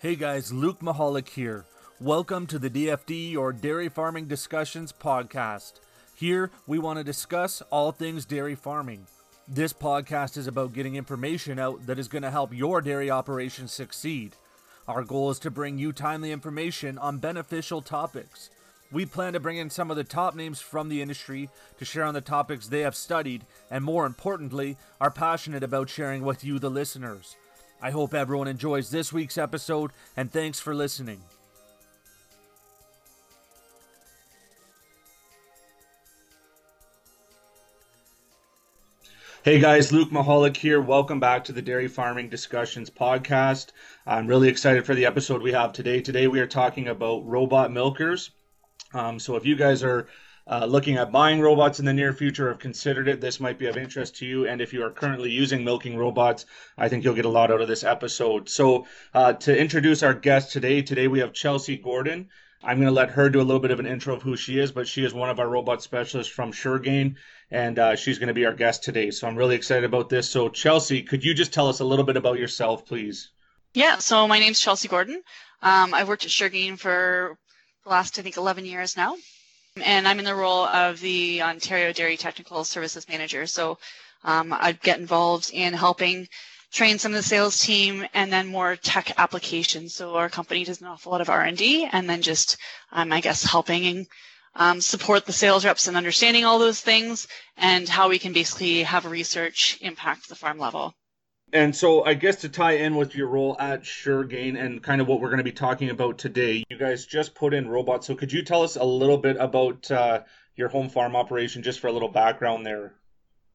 Hey guys, Luke Mahalik here. Welcome to the DFD or Dairy Farming Discussions podcast. Here, we want to discuss all things dairy farming. This podcast is about getting information out that is going to help your dairy operation succeed. Our goal is to bring you timely information on beneficial topics. We plan to bring in some of the top names from the industry to share on the topics they have studied and, more importantly, are passionate about sharing with you, the listeners. I hope everyone enjoys this week's episode and thanks for listening. Hey guys, Luke Mahalik here. Welcome back to the Dairy Farming Discussions podcast. I'm really excited for the episode we have today. Today we are talking about robot milkers. Um, so if you guys are uh, looking at buying robots in the near future have considered it, this might be of interest to you. And if you are currently using milking robots, I think you'll get a lot out of this episode. So uh, to introduce our guest today, today we have Chelsea Gordon. I'm going to let her do a little bit of an intro of who she is, but she is one of our robot specialists from Shur-Gain, and uh, she's going to be our guest today. So I'm really excited about this. So, Chelsea, could you just tell us a little bit about yourself, please? Yeah, so my name's Chelsea Gordon. Um, I've worked at Shur-Gain for the last, I think, 11 years now, and I'm in the role of the Ontario Dairy Technical Services Manager. So um, I get involved in helping train some of the sales team and then more tech applications. So our company does an awful lot of R&D and then just, um, I guess, helping um, support the sales reps and understanding all those things and how we can basically have research impact the farm level. And so, I guess to tie in with your role at Shur-Gain and kind of what we're going to be talking about today, you guys just put in robots. So, could you tell us a little bit about uh, your home farm operation, just for a little background there?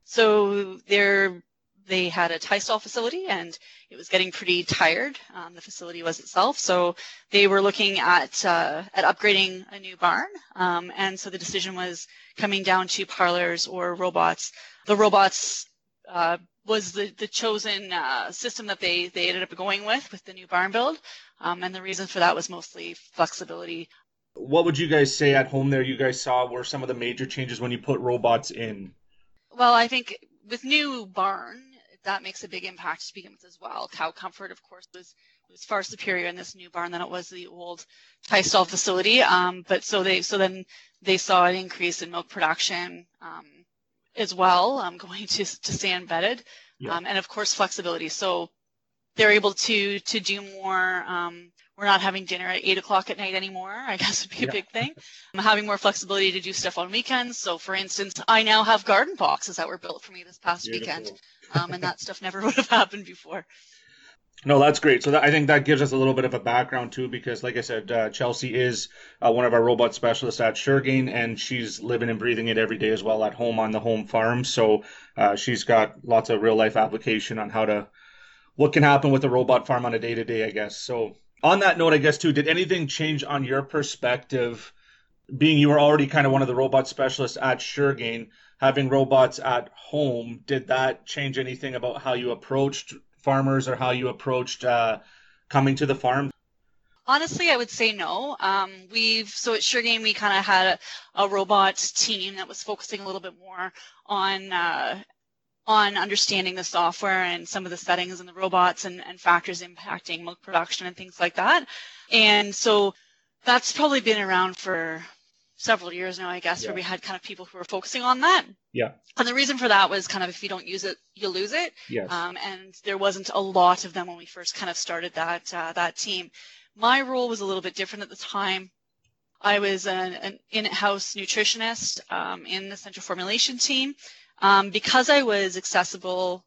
So, they're they had a tie stall facility and it was getting pretty tired. Um, the facility was itself, so they were looking at uh, at upgrading a new barn. Um, and so the decision was coming down to parlors or robots. The robots uh, was the the chosen uh, system that they they ended up going with with the new barn build. Um, and the reason for that was mostly flexibility. What would you guys say at home there? You guys saw were some of the major changes when you put robots in. Well, I think with new barn, that makes a big impact to begin with as well. Cow comfort, of course, was was far superior in this new barn than it was the old stall facility. Um, but so they so then they saw an increase in milk production um, as well, um, going to to stay embedded, yeah. Um, and of course flexibility. So they're able to to do more. Um, we're not having dinner at eight o'clock at night anymore. I guess would be a yeah. big thing. I'm having more flexibility to do stuff on weekends. So, for instance, I now have garden boxes that were built for me this past Beautiful. weekend um, and that stuff never would have happened before. No, that's great. So that, I think that gives us a little bit of a background too, because like I said, uh, Chelsea is uh, one of our robot specialists at Shur-Gain, and she's living and breathing it every day as well at home on the home farm. So uh, she's got lots of real life application on how to, what can happen with a robot farm on a day to day, I guess. So on that note, I guess too, did anything change on your perspective, being you were already kind of one of the robot specialists at Shur-Gain, having robots at home, did that change anything about how you approached farmers or how you approached uh, coming to the farm? Honestly, I would say no. Um, we've so at Shur-Gain we kind of had a, a, robot team that was focusing a little bit more on uh, on understanding the software and some of the settings and the robots and, and factors impacting milk production and things like that. And so that's probably been around for several years now, I guess, yeah. where we had kind of people who were focusing on that. Yeah. And the reason for that was kind of if you don't use it, you lose it. Yes. Um, and there wasn't a lot of them when we first kind of started that uh, that team. My role was a little bit different at the time. I was an, an in-house nutritionist um, in the central formulation team. Um, because I was accessible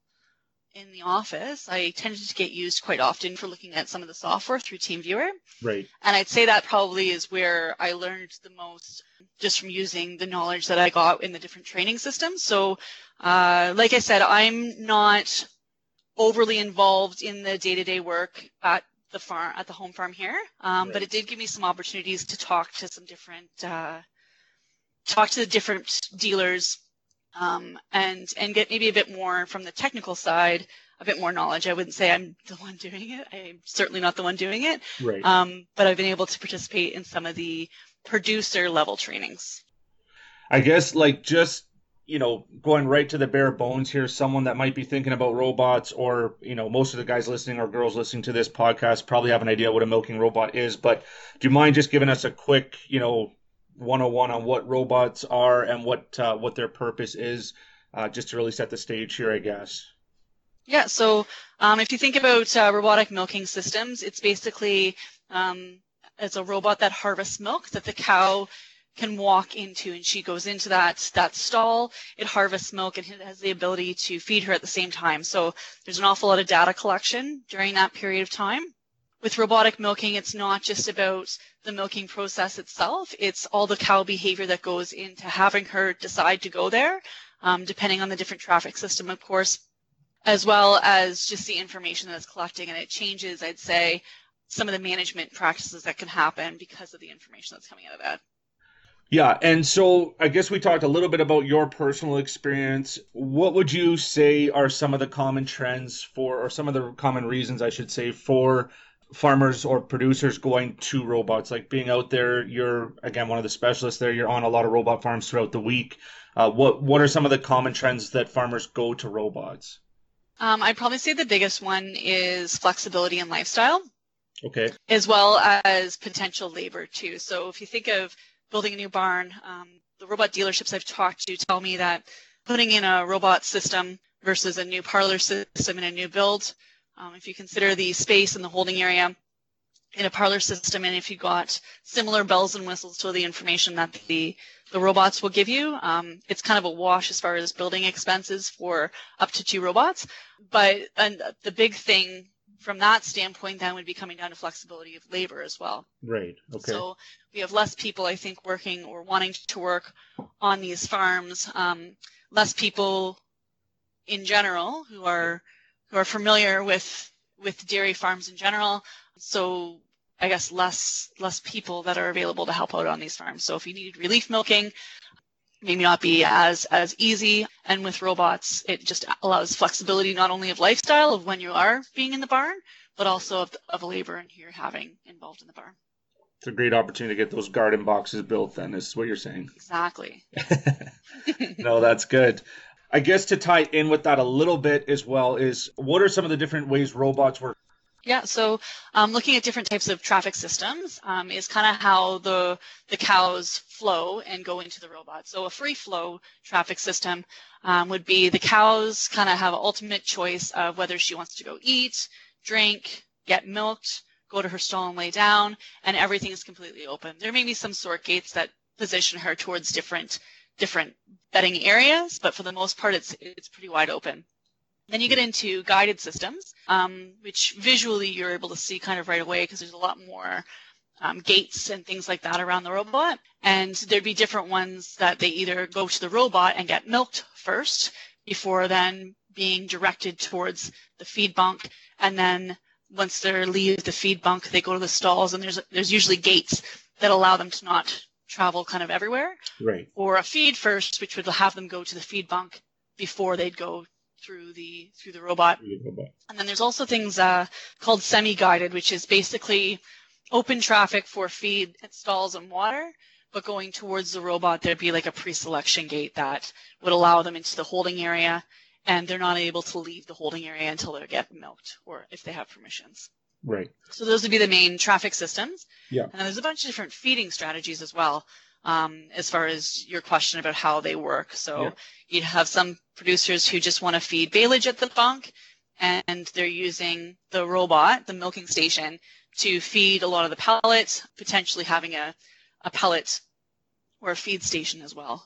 in the office, I tended to get used quite often for looking at some of the software through TeamViewer. Right. And I'd say that probably is where I learned the most just from using the knowledge that I got in the different training systems. So, uh, like I said, I'm not overly involved in the day-to-day work at the farm, at the home farm here. Um, right. But it did give me some opportunities to talk to some different, uh, talk to the different dealers um, and and get maybe a bit more from the technical side, a bit more knowledge. I wouldn't say I'm the one doing it. I'm certainly not the one doing it. Right. Um, but I've been able to participate in some of the producer level trainings. I guess like just you know, going right to the bare bones here, someone that might be thinking about robots, or you know, most of the guys listening or girls listening to this podcast probably have an idea what a milking robot is. But do you mind just giving us a quick, you know, 101 on what robots are and what uh, what their purpose is, uh, just to really set the stage here, I guess. Yeah. So um, if you think about uh, robotic milking systems, it's basically um, it's a robot that harvests milk that the cow can walk into and she goes into that that stall it harvests milk and it has the ability to feed her at the same time so there's an awful lot of data collection during that period of time with robotic milking it's not just about the milking process itself. It's all the cow behavior that goes into having her decide to go there um, depending on the different traffic system of course as well as just the information that it's collecting. And it changes i'd say some of the management practices that can happen because of the information that's coming out of that. Yeah, and so I guess we talked a little bit about your personal experience. What would you say are some of the common trends for, or some of the common reasons, I should say, for farmers or producers going to robots? Like being out there, you're again one of the specialists there. You're on a lot of robot farms throughout the week. Uh, what what are some of the common trends that farmers go to robots? Um, I'd probably say the biggest one is flexibility and lifestyle. Okay. As well as potential labor too. So if you think of building a new barn. Um, the robot dealerships I've talked to tell me that putting in a robot system versus a new parlor system in a new build, um, if you consider the space and the holding area in a parlor system, and if you got similar bells and whistles to the information that the the robots will give you, um, it's kind of a wash as far as building expenses for up to two robots. But and the big thing from that standpoint, then would be coming down to flexibility of labor as well. Right. Okay. So we have less people, I think, working or wanting to work on these farms. Um, less people in general who are who are familiar with with dairy farms in general. So I guess less less people that are available to help out on these farms. So if you need relief milking, maybe not be as as easy. And with robots it just allows flexibility not only of lifestyle of when you are being in the barn but also of, of labor and who you're having involved in the barn. It's a great opportunity to get those garden boxes built then is what you're saying. Exactly. No that's good i guess to tie in with that a little bit as well is what are some of the different ways robots work yeah, so um, looking at different types of traffic systems um, is kind of how the the cows flow and go into the robot. So a free flow traffic system um, would be the cows kind of have ultimate choice of whether she wants to go eat, drink, get milked, go to her stall and lay down, and everything is completely open. There may be some sort gates that position her towards different different bedding areas, but for the most part, it's it's pretty wide open. Then you get into guided systems, um, which visually you're able to see kind of right away because there's a lot more um, gates and things like that around the robot. And there'd be different ones that they either go to the robot and get milked first before then being directed towards the feed bunk. And then once they leave the feed bunk, they go to the stalls and there's, there's usually gates that allow them to not travel kind of everywhere. Right. Or a feed first, which would have them go to the feed bunk before they'd go through the through the robot. And then there's also things uh, called semi-guided, which is basically open traffic for feed stalls and water, but going towards the robot, there'd be like a pre-selection gate that would allow them into the holding area, and they're not able to leave the holding area until they get milked or if they have permissions. Right. So those would be the main traffic systems. Yeah. And there's a bunch of different feeding strategies as well um, as far as your question about how they work. So yeah. you'd have some producers who just want to feed baleage at the bunk, and they're using the robot, the milking station, to feed a lot of the pellets, potentially having a, a pellet or a feed station as well.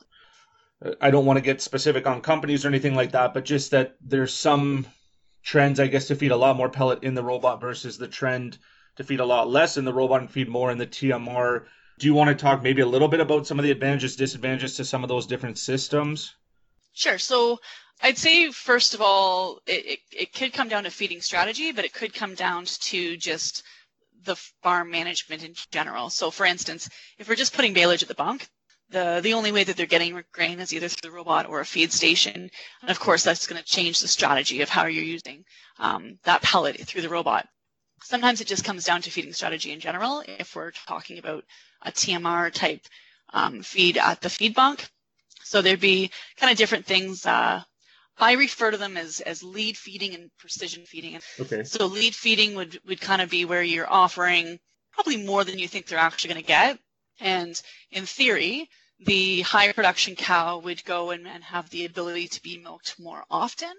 I don't want to get specific on companies or anything like that, but just that there's some trends, I guess, to feed a lot more pellet in the robot versus the trend to feed a lot less in the robot and feed more in the TMR do you want to talk maybe a little bit about some of the advantages, disadvantages to some of those different systems? Sure. So I'd say, first of all, it, it, it could come down to feeding strategy, but it could come down to just the farm management in general. So, for instance, if we're just putting baleage at the bunk, the, the only way that they're getting grain is either through the robot or a feed station. And of course, that's going to change the strategy of how you're using um, that pellet through the robot. Sometimes it just comes down to feeding strategy in general. If we're talking about a TMR type um, feed at the feed bunk. So there'd be kind of different things. Uh, I refer to them as, as lead feeding and precision feeding. Okay. So lead feeding would, would kind of be where you're offering probably more than you think they're actually going to get. And in theory, the higher production cow would go and, and have the ability to be milked more often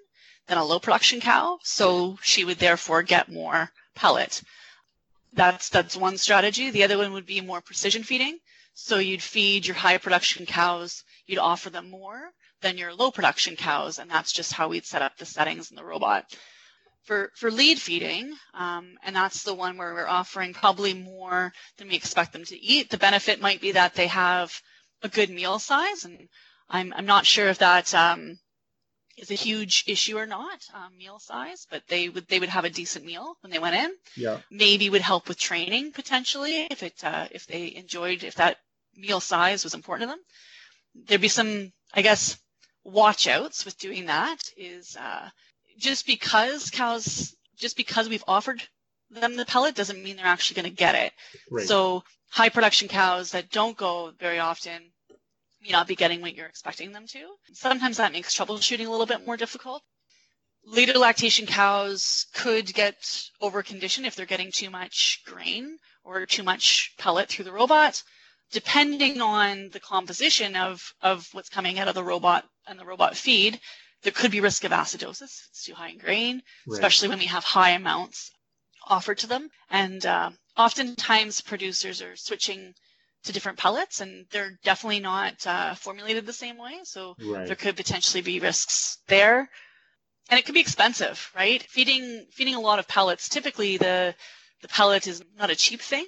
than a low production cow. So she would therefore get more pellet. That's that's one strategy. The other one would be more precision feeding. So you'd feed your high production cows, you'd offer them more than your low production cows, and that's just how we'd set up the settings in the robot. For for lead feeding, um, and that's the one where we're offering probably more than we expect them to eat. The benefit might be that they have a good meal size, and I'm I'm not sure if that um, is a huge issue or not, um, meal size, but they would they would have a decent meal when they went in. Yeah. Maybe would help with training potentially if it uh, if they enjoyed if that meal size was important to them. There'd be some I guess watch outs with doing that is uh, just because cows just because we've offered them the pellet doesn't mean they're actually going to get it. Right. So high production cows that don't go very often may not be getting what you're expecting them to. Sometimes that makes troubleshooting a little bit more difficult. Later lactation cows could get overconditioned if they're getting too much grain or too much pellet through the robot. Depending on the composition of, of what's coming out of the robot and the robot feed, there could be risk of acidosis. if It's too high in grain, Right. especially when we have high amounts offered to them. And uh, oftentimes producers are switching to different pellets and they're definitely not uh, formulated the same way. So Right. there could potentially be risks there. And it could be expensive, right? Feeding feeding a lot of pellets, typically the the pellet is not a cheap thing.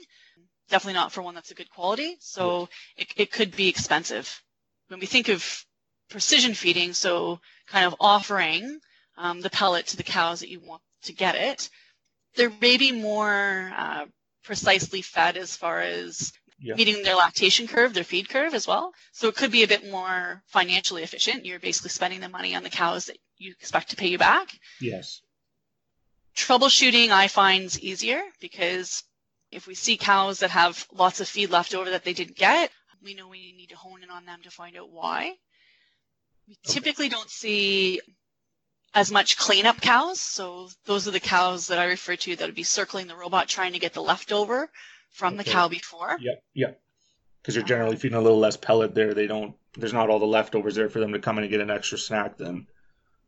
Definitely not for one that's a good quality. So it, it could be expensive. When we think of precision feeding, so kind of offering um, the pellet to the cows that you want to get it, they're maybe more uh, precisely fed as far as Yeah. meeting their lactation curve, their feed curve as well. So it could be a bit more financially efficient. You're basically spending the money on the cows that you expect to pay you back. Yes. Troubleshooting I find is easier because if we see cows that have lots of feed left over that they didn't get, we know we need to hone in on them to find out why. We Okay. typically don't see as much cleanup cows. So those are the cows that I refer to that would be circling the robot trying to get the leftover from the cow before. Yep. Yep. Because you're generally feeding a little less pellet there. They don't. There's not all the leftovers there for them to come in and get an extra snack. Then.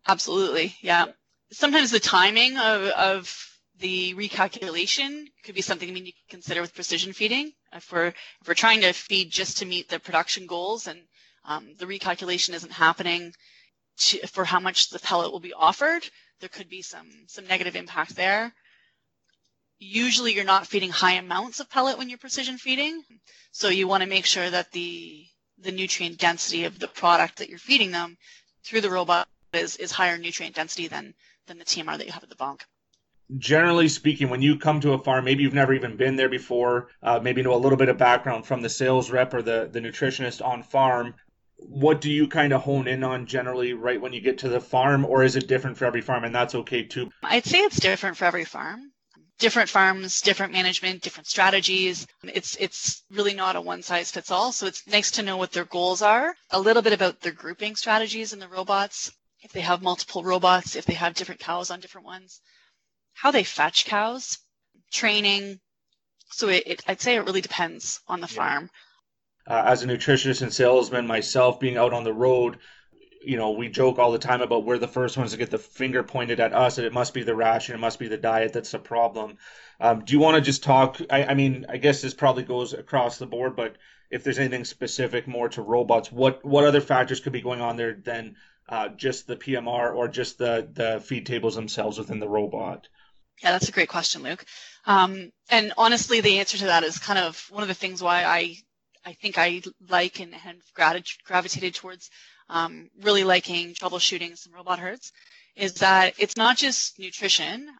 Absolutely, yeah. Sometimes the timing of, of the recalculation could be something we need to consider with precision feeding. If we're if we're trying to feed just to meet the production goals and um, the recalculation isn't happening to, for how much the pellet will be offered, there could be some some negative impact there. Usually, you're not feeding high amounts of pellet when you're precision feeding, so you want to make sure that the the nutrient density of the product that you're feeding them through the robot is, is higher nutrient density than than the TMR that you have at the bunk. Generally speaking, when you come to a farm, maybe you've never even been there before, uh, maybe know a little bit of background from the sales rep or the the nutritionist on farm. What do you kind of hone in on generally right when you get to the farm, or is it different for every farm? And that's okay too. I'd say it's different for every farm. Different farms, different management, different strategies. It's it's really not a one size fits all. So it's nice to know what their goals are. A little bit about their grouping strategies and the robots. If they have multiple robots, if they have different cows on different ones, how they fetch cows, training. So it, it I'd say it really depends on the Yeah. farm. Uh, as a nutritionist and salesman myself being out on the road you know we joke all the time about we're the first ones to get the finger pointed at us and it must be the ration it must be the diet that's the problem um, do you want to just talk I, I mean i guess this probably goes across the board but if there's anything specific more to robots what what other factors could be going on there than uh, just the pmr or just the the feed tables themselves within the robot Yeah, that's a great question, Luke. Um, and honestly, the answer to that is kind of one of the things why I I think I like and have gravitated towards um, really liking troubleshooting some robot herds is that it's not just nutrition.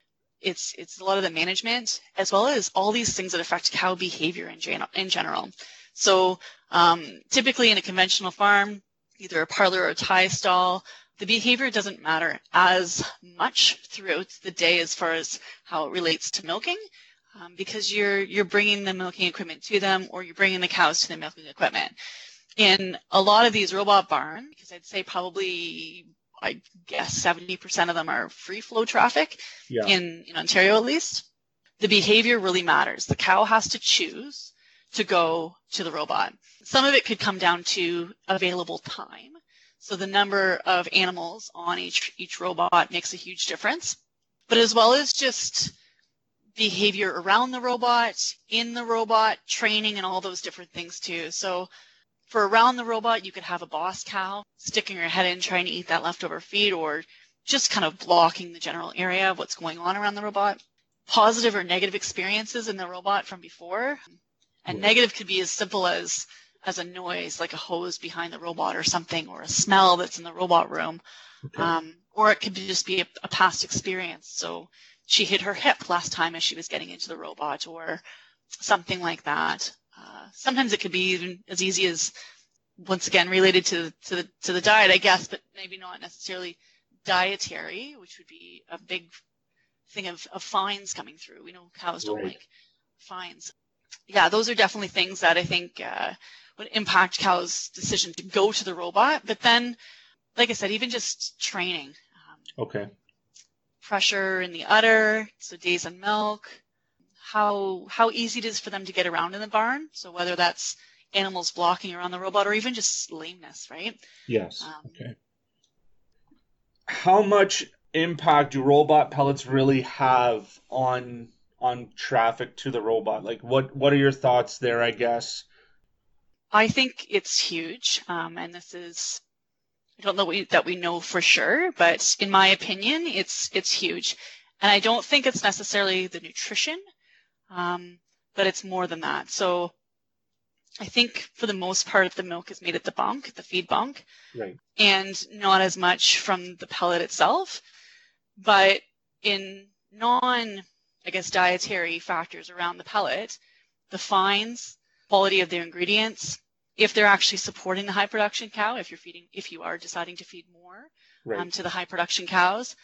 It's it's a lot of the management as well as all these things that affect cow behavior in, gen- in general. So um, typically in a conventional farm, either a parlor or a tie stall, the behavior doesn't matter as much throughout the day as far as how it relates to milking um, because you're you're bringing the milking equipment to them or you're bringing the cows to the milking equipment in a lot of these robot barns, because I'd say probably, I guess 70% of them are free flow traffic Yeah. in, in Ontario at least, the behavior really matters. The cow has to choose to go to the robot. Some of it could come down to available time. So the number of animals on each, each robot makes a huge difference. But as well as just behavior around the robot, in the robot, training, and all those different things too. So for around the robot, you could have a boss cow sticking her head in trying to eat that leftover feed or just kind of blocking the general area of what's going on around the robot. Positive or negative experiences in the robot from before. And negative could be as simple as as a noise like a hose behind the robot or something, or a smell that's in the robot room. Okay. Um, or it could just be a, a past experience. So she hit her hip last time as she was getting into the robot, or something like that. Uh, sometimes it could be even as easy as, once again, related to to the to the diet, I guess, but maybe not necessarily dietary, which would be a big thing of, of fines coming through. We know cows don't Right. like fines. Yeah, those are definitely things that I think uh, would impact cows' decision to go to the robot. But then, like I said, even just training, um, okay. Pressure in the udder, so days on milk, how how easy it is for them to get around in the barn. So whether that's animals blocking around the robot or even just lameness, right? Yes. Um, okay. How much impact do robot pellets really have on on traffic to the robot? Like, what what are your thoughts there? I guess. I think it's huge, um, and this is I don't know we, that we know for sure, but in my opinion, it's it's huge, and I don't think it's necessarily the nutrition, um, but it's more than that. So I think for the most part, the milk is made at the bunk, the feed bunk, Right. and not as much from the pellet itself. But in non, I guess, dietary factors around the pellet, the fines, quality of the ingredients, if they're actually supporting the high production cow, if you're feeding, if you are deciding to feed more Right. um, to the high production cows,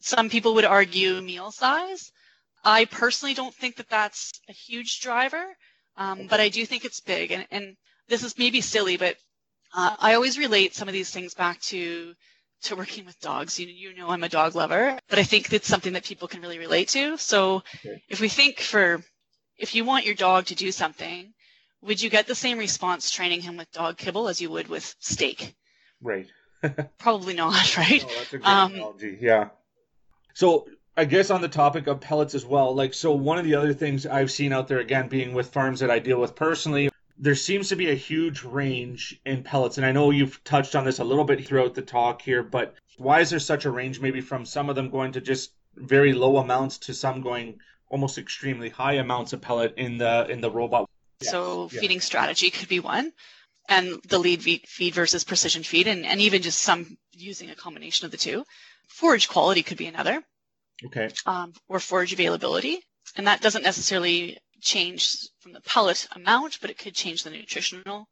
some people would argue meal size. I personally don't think that that's a huge driver, um, but I do think it's big. And, and this is maybe silly, but uh, I always relate some of these things back to to working with dogs. You, you know, I'm a dog lover, but I think it's something that people can really relate to. So Okay. if we think for, if you want your dog to do something, would you get the same response training him with dog kibble as you would with steak? Right. Probably not, right? Oh, that's a great Um, analogy. Yeah. So I guess on the topic of pellets as well, like so one of the other things I've seen out there again being with farms that I deal with personally, there seems to be a huge range in pellets. And I know you've touched on this a little bit throughout the talk here, but why is there such a range maybe from some of them going to just very low amounts to some going almost extremely high amounts of pellet in the in the robot? So Yes, yeah. feeding strategy could be one, and the lead feed, feed versus precision feed, and, and even just some using a combination of the two. Forage quality could be another, Okay. um, or forage availability, and that doesn't necessarily change from the pellet amount, but it could change the nutritional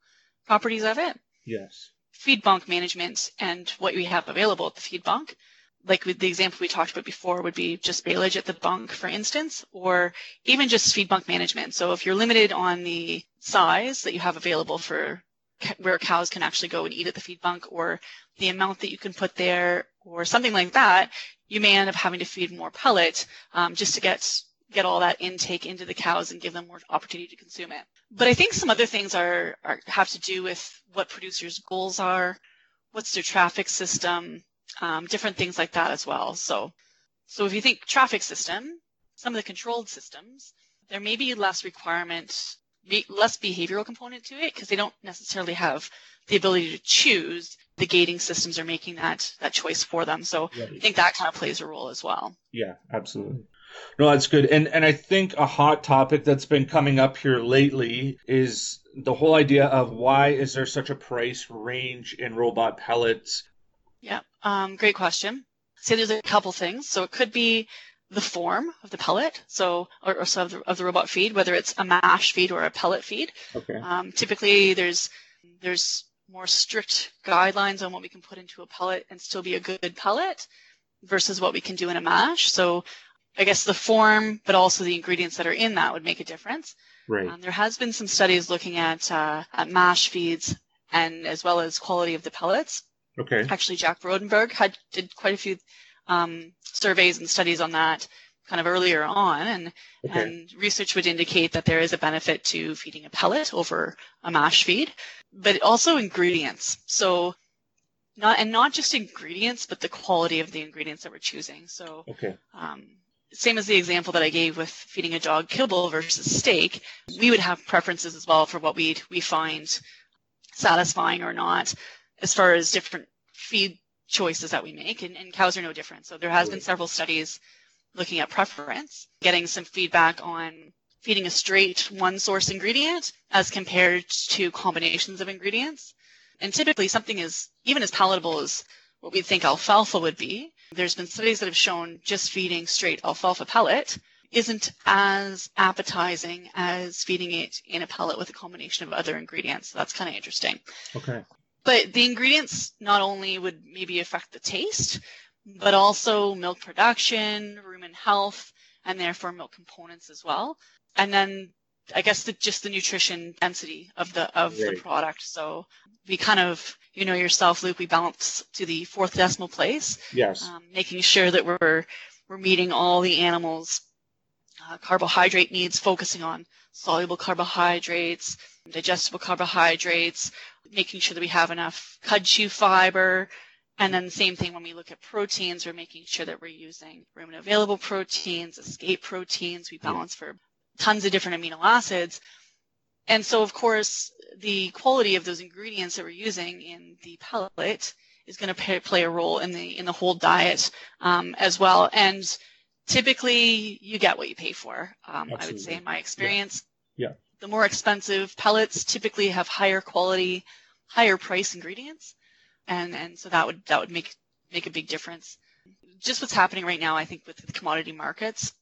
properties of it. Yes. Feed bunk management and what we have available at the feed bunk. Like with the example we talked about before would be just baleage at the bunk, for instance, or even just feed bunk management. So if you're limited on the size that you have available for where cows can actually go and eat at the feed bunk or the amount that you can put there or something like that, you may end up having to feed more pellet um, just to get get all that intake into the cows and give them more opportunity to consume it. But I think some other things are, are have to do with what producers' goals are, what's their traffic system, um, different things like that as well. So, so if you think traffic system, some of the controlled systems, there may be less requirement, be- less behavioral component to it because they don't necessarily have the ability to choose. The gating systems are making that that choice for them. So I think that kind of plays a role as well. Yeah, absolutely. No, that's good. And and I think a hot topic that's been coming up here lately is the whole idea of why is there such a price range in robot pellets? Yeah, um, great question. So there's a couple things. So it could be the form of the pellet, so or, or so of the, of the robot feed, whether it's a mash feed or a pellet feed. Okay. Um, typically, there's there's more strict guidelines on what we can put into a pellet and still be a good pellet versus what we can do in a mash. So I guess the form, but also the ingredients that are in that would make a difference. Right. Um, there has been some studies looking at, uh, at mash feeds and as well as quality of the pellets. Okay. Actually, Jack Rodenburg had did quite a few um, surveys and studies on that kind of earlier on, and Okay. and research would indicate that there is a benefit to feeding a pellet over a mash feed, but also ingredients. So not and not just ingredients, but the quality of the ingredients that we're choosing. So Okay. um, same as the example that I gave with feeding a dog kibble versus steak, we would have preferences as well for what we we find satisfying or not, as far as different feed choices that we make, and, and cows are no different. So there has been several studies looking at preference, getting some feedback on feeding a straight one source ingredient as compared to combinations of ingredients. And typically something is even as palatable as what we think alfalfa would be. There's been studies that have shown just feeding straight alfalfa pellet isn't as appetizing as feeding it in a pellet with a combination of other ingredients. So that's kind of interesting. Okay. But the ingredients not only would maybe affect the taste, but also milk production, rumen health, and therefore milk components as well. And then I guess the, just the nutrition density of the of the product. So we kind of, you know yourself, Luke, we balance to the fourth decimal place, Yes. um, making sure that we're we're meeting all the animals' uh, carbohydrate needs, focusing on soluble carbohydrates, digestible carbohydrates, making sure that we have enough cud chew fiber. And then the same thing when we look at proteins, we're making sure that we're using rumen available proteins, escape proteins. We balance for tons of different amino acids. And so, of course, the quality of those ingredients that we're using in the pellet is going to play a role in the in the whole diet um, as well. And typically, you get what you pay for. Um, I would say, in my experience, Yeah. The more expensive pellets typically have higher quality, higher price ingredients, and and so that would that would make make a big difference. Just what's happening right now, I think, with the commodity markets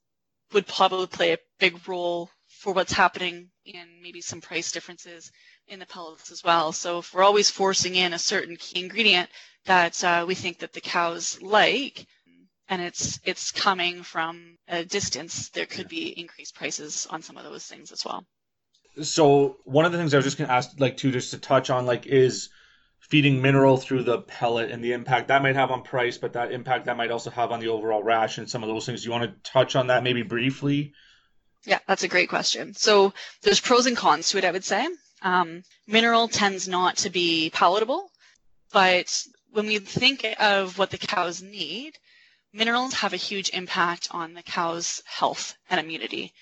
would probably play a big role for what's happening in maybe some price differences in the pellets as well. So if we're always forcing in a certain key ingredient that uh, we think that the cows like, and it's it's coming from a distance, there could be increased prices on some of those things as well. So one of the things I was just going to ask, like, to just to touch on, like, is feeding mineral through the pellet and the impact that might have on price, but that impact that might also have on the overall ration. Some of those things. You want to touch on that maybe briefly? Yeah, that's a great question. So there's pros and cons to it, I would say. Um, mineral tends not to be palatable, but when we think of what the cows need, minerals have a huge impact on the cow's health and immunity.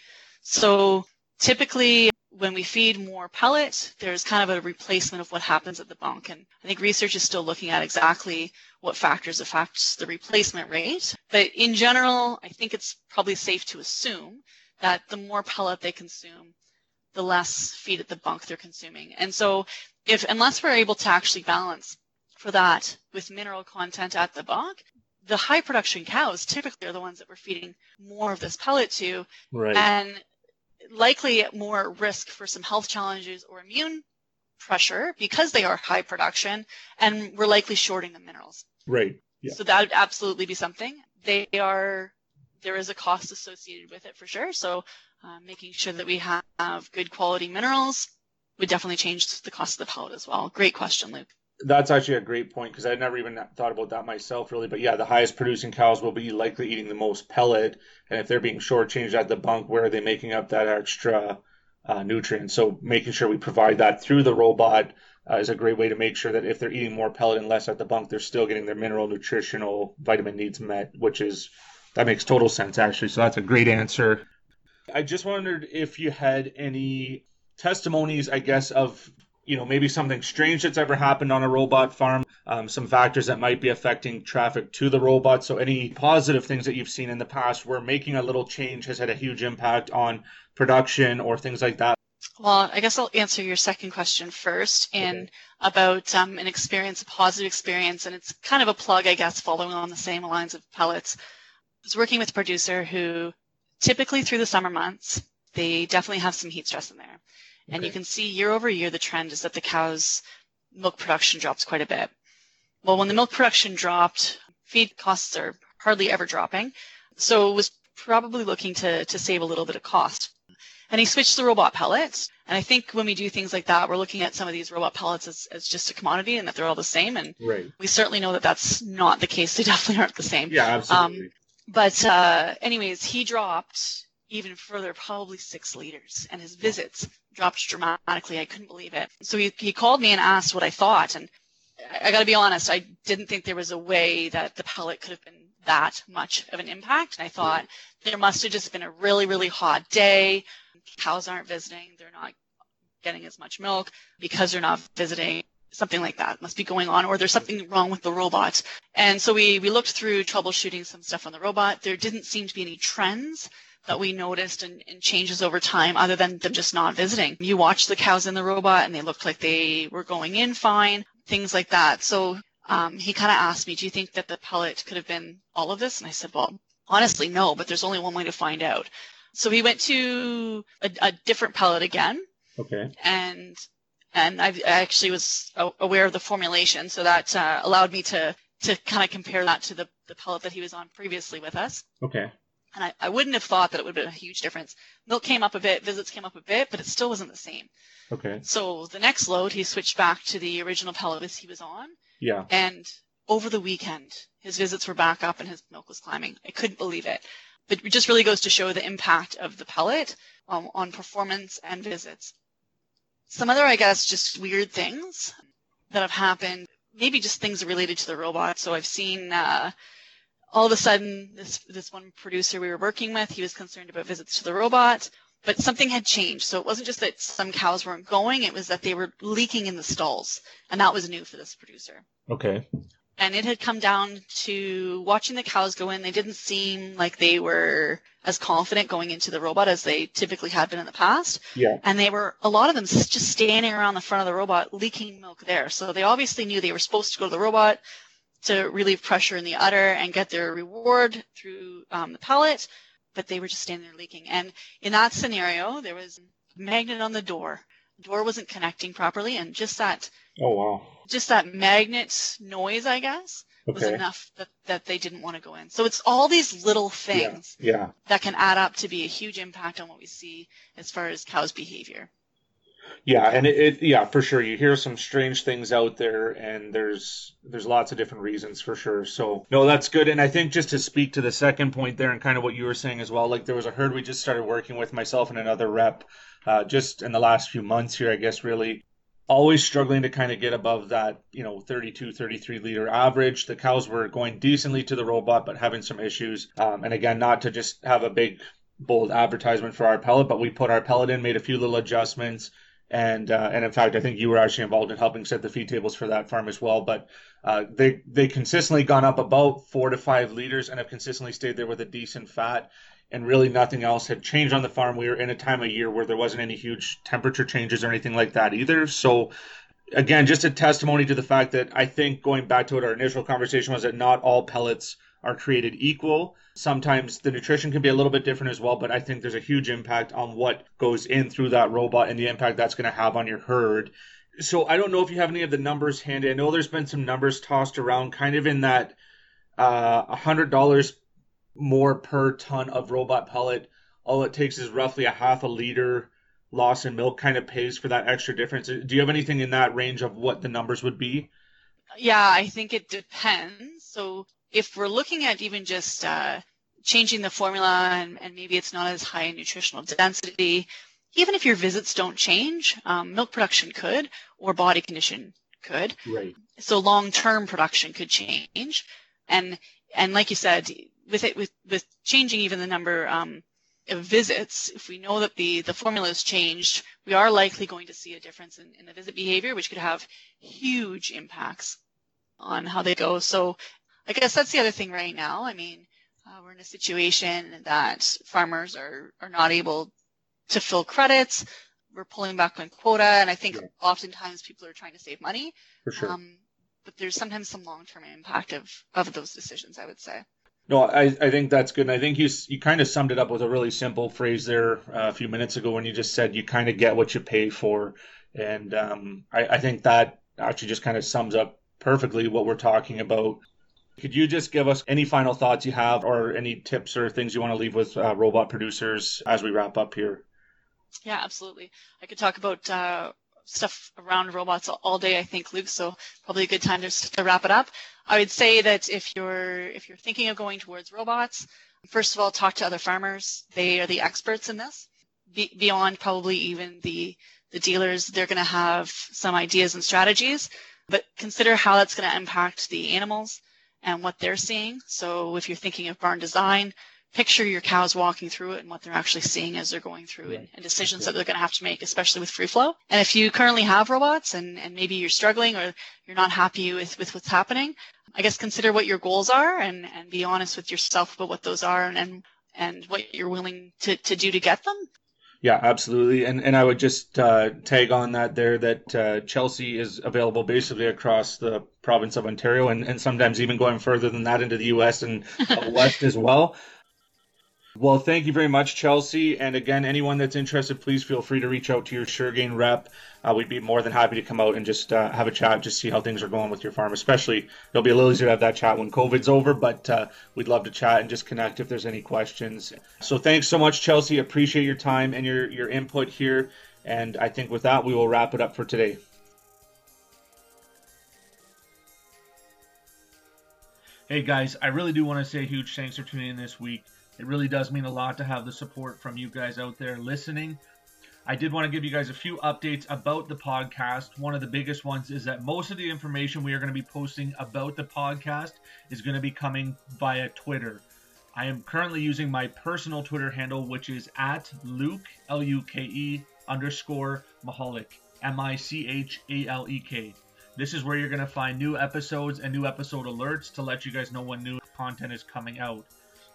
So typically, when we feed more pellet, there's kind of a replacement of what happens at the bunk. And I think research is still looking at exactly what factors affect the replacement rate. But in general, I think it's probably safe to assume that the more pellet they consume, the less feed at the bunk they're consuming. And so if unless we're able to actually balance for that with mineral content at the bunk, the high production cows typically are the ones that we're feeding more of this pellet to Right. and likely at more risk for some health challenges or immune pressure because they are high production and we're likely shorting the minerals. right. Yeah. So that would absolutely be something. They are, there is a cost associated with it for sure. So uh, making sure that we have, good quality minerals would definitely change the cost of the pellet as well. Great question, Luke. That's actually a great point because I never even thought about that myself, really. But yeah, the highest producing cows will be likely eating the most pellet, and if they're being shortchanged at the bunk, where are they making up that extra uh, nutrient? So making sure we provide that through the robot uh, is a great way to make sure that if they're eating more pellet and less at the bunk, they're still getting their mineral, nutritional, vitamin needs met, which is that makes total sense actually. So that's a great answer. I just wondered if you had any testimonies, I guess, of you know maybe something strange that's ever happened on a robot farm, um, some factors that might be affecting traffic to the robot. So any positive things that you've seen in the past where making a little change has had a huge impact on production or things like that. Well, I guess I'll answer your second question first and Okay. about um, an experience, a positive experience, and it's kind of a plug, I guess, following on the same lines of pellets. I was working with a producer who typically through the summer months, they definitely have some heat stress in there. And you can see year over year, the trend is that the cow's milk production drops quite a bit. Well, when the milk production dropped, feed costs are hardly ever dropping. So it was probably looking to, to save a little bit of cost. And he switched to robot pellets. And I think when we do things like that, we're looking at some of these robot pellets as, as just a commodity and that they're all the same. And right. we certainly know that that's not the case. They definitely aren't the same. Yeah, absolutely. Um, but uh, anyways, he dropped even further, probably six liters, and his visits dropped dramatically. I couldn't believe it. So he, he called me and asked what I thought. And I, I got to be honest, I didn't think there was a way that the pellet could have been that much of an impact. And I thought there must have just been a really, really hot day. Cows aren't visiting. They're not getting as much milk because they're not visiting something like that must be going on or there's something wrong with the robot and so we we looked through troubleshooting some stuff on the robot there didn't seem to be any trends that we noticed and, and, changes over time other than them just not visiting. You watch the cows in the robot and they looked like they were going in fine things like that. So um, he kind of asked me do you think that the pellet could have been all of this? And i said well honestly no but there's only one way to find out. So he went to a, a different pellet again. Okay. And and I, actually was aware of the formulation, so that uh, allowed me to to kind of compare that to the, the pellet that he was on previously with us. Okay. And I, I wouldn't have thought that it would have been a huge difference. Milk came up a bit, visits came up a bit, but it still wasn't the same. Okay. So the next load, he switched back to the original pellet he was on. Yeah. And over the weekend, his visits were back up and his milk was climbing. I couldn't believe it. But it just really goes to show the impact of the pellet um, on performance and visits. Some other, I guess, just weird things that have happened, maybe just things related to the robot. So I've seen uh, all of a sudden this this one producer we were working with, he was concerned about visits to the robot, but something had changed. So it wasn't just that some cows weren't going, it was that they were leaking in the stalls, and that was new for this producer. Okay and it had come down to watching the cows go in. They didn't seem like they were as confident going into the robot as they typically had been in the past. Yeah. And they were a lot of them just standing around the front of the robot leaking milk there. So they obviously knew they were supposed to go to the robot to relieve pressure in the udder and get their reward through um, the pellet, but they were just standing there leaking. And in that scenario, there was a magnet on the door. The door wasn't connecting properly, and just that Oh wow. Just that magnet noise, I guess, okay. was enough that, that they didn't want to go in. So it's all these little things yeah. yeah. that can add up to be a huge impact on what we see as far as cows' behavior. Yeah, and it, it, yeah for sure you hear some strange things out there, and there's there's lots of different reasons for sure. So no, that's good. And I think just to speak to the second point there, and kind of what you were saying as well, like there was a herd we just started working with myself and another rep, uh, just in the last few months here, I guess really always struggling to kind of get above that, you know, 32, 33 liter average. The cows were going decently to the robot, but having some issues. Um, and again, not to just have a big, bold advertisement for our pellet, but we put our pellet in, made a few little adjustments. And uh, and in fact, I think you were actually involved in helping set the feed tables for that farm as well. But uh, they they consistently gone up about four to five liters and have consistently stayed there with a decent fat and really nothing else had changed on the farm. We were in a time of year where there wasn't any huge temperature changes or anything like that either. So again, just a testimony to the fact that I think going back to what our initial conversation was that not all pellets are created equal. Sometimes the nutrition can be a little bit different as well, but I think there's a huge impact on what goes in through that robot and the impact that's going to have on your herd. So I don't know if you have any of the numbers handy. I know there's been some numbers tossed around kind of in that uh, $100 more per ton of robot pellet. All it takes is roughly a half a liter loss in milk kind of pays for that extra difference. Do you have anything in that range of what the numbers would be? Yeah, I think it depends. So if we're looking at even just uh, changing the formula and, and, maybe it's not as high in nutritional density, even if your visits don't change, um, milk production could or body condition could. Right. So long-term production could change. And and like you said, with it with with changing even the number um, of visits, if we know that the the formula has changed, we are likely going to see a difference in, in the visit behavior, which could have huge impacts on how they go. So I guess that's the other thing right now. I mean, uh, we're in a situation that farmers are are not able to fill credits. We're pulling back on quota, and I think yeah. oftentimes people are trying to save money. For sure. Um, but there's sometimes some long-term impact of of those decisions. I would say. No, I, I think that's good. And I think you you kind of summed it up with a really simple phrase there uh, a few minutes ago when you just said you kind of get what you pay for. And um, I, I think that actually just kind of sums up perfectly what we're talking about. Could you just give us any final thoughts you have or any tips or things you want to leave with uh, robot producers as we wrap up here? Yeah, absolutely. I could talk about uh, stuff around robots all day, I think, Luke. So probably a good time just to wrap it up. I would say that if you're if you're thinking of going towards robots, first of all, talk to other farmers. They are the experts in this. Be, beyond probably even the the dealers, they're going to have some ideas and strategies. But consider how that's going to impact the animals and what they're seeing. So if you're thinking of barn design, picture your cows walking through it and what they're actually seeing as they're going through it and decisions that they're going to have to make, especially with free flow. And if you currently have robots and, and maybe you're struggling or you're not happy with, with what's happening, I guess consider what your goals are and, and be honest with yourself about what those are and, and, and what you're willing to, to do to get them. Yeah, absolutely. And and I would just uh, tag on that there that uh, Chelsea is available basically across the province of Ontario and, and sometimes even going further than that into the US and West as well. Well, thank you very much, Chelsea. And again, anyone that's interested, please feel free to reach out to your Shur-Gain rep. Uh, we'd be more than happy to come out and just uh, have a chat, just see how things are going with your farm. Especially, it'll be a little easier to have that chat when COVID's over, but uh, we'd love to chat and just connect if there's any questions. So, thanks so much, Chelsea. Appreciate your time and your your input here. And I think with that, we will wrap it up for today. Hey guys, I really do want to say a huge thanks for tuning in this week. It really does mean a lot to have the support from you guys out there listening. I did want to give you guys a few updates about the podcast. One of the biggest ones is that most of the information we are going to be posting about the podcast is going to be coming via Twitter. I am currently using my personal Twitter handle, which is at Luke, L U K E, underscore Michalek, M I C H A L E K. This is where you're going to find new episodes and new episode alerts to let you guys know when new content is coming out.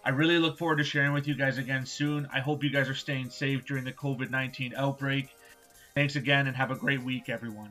I really look forward to sharing with you guys again soon. I hope you guys are staying safe during the COVID 19 outbreak. Thanks again and have a great week, everyone.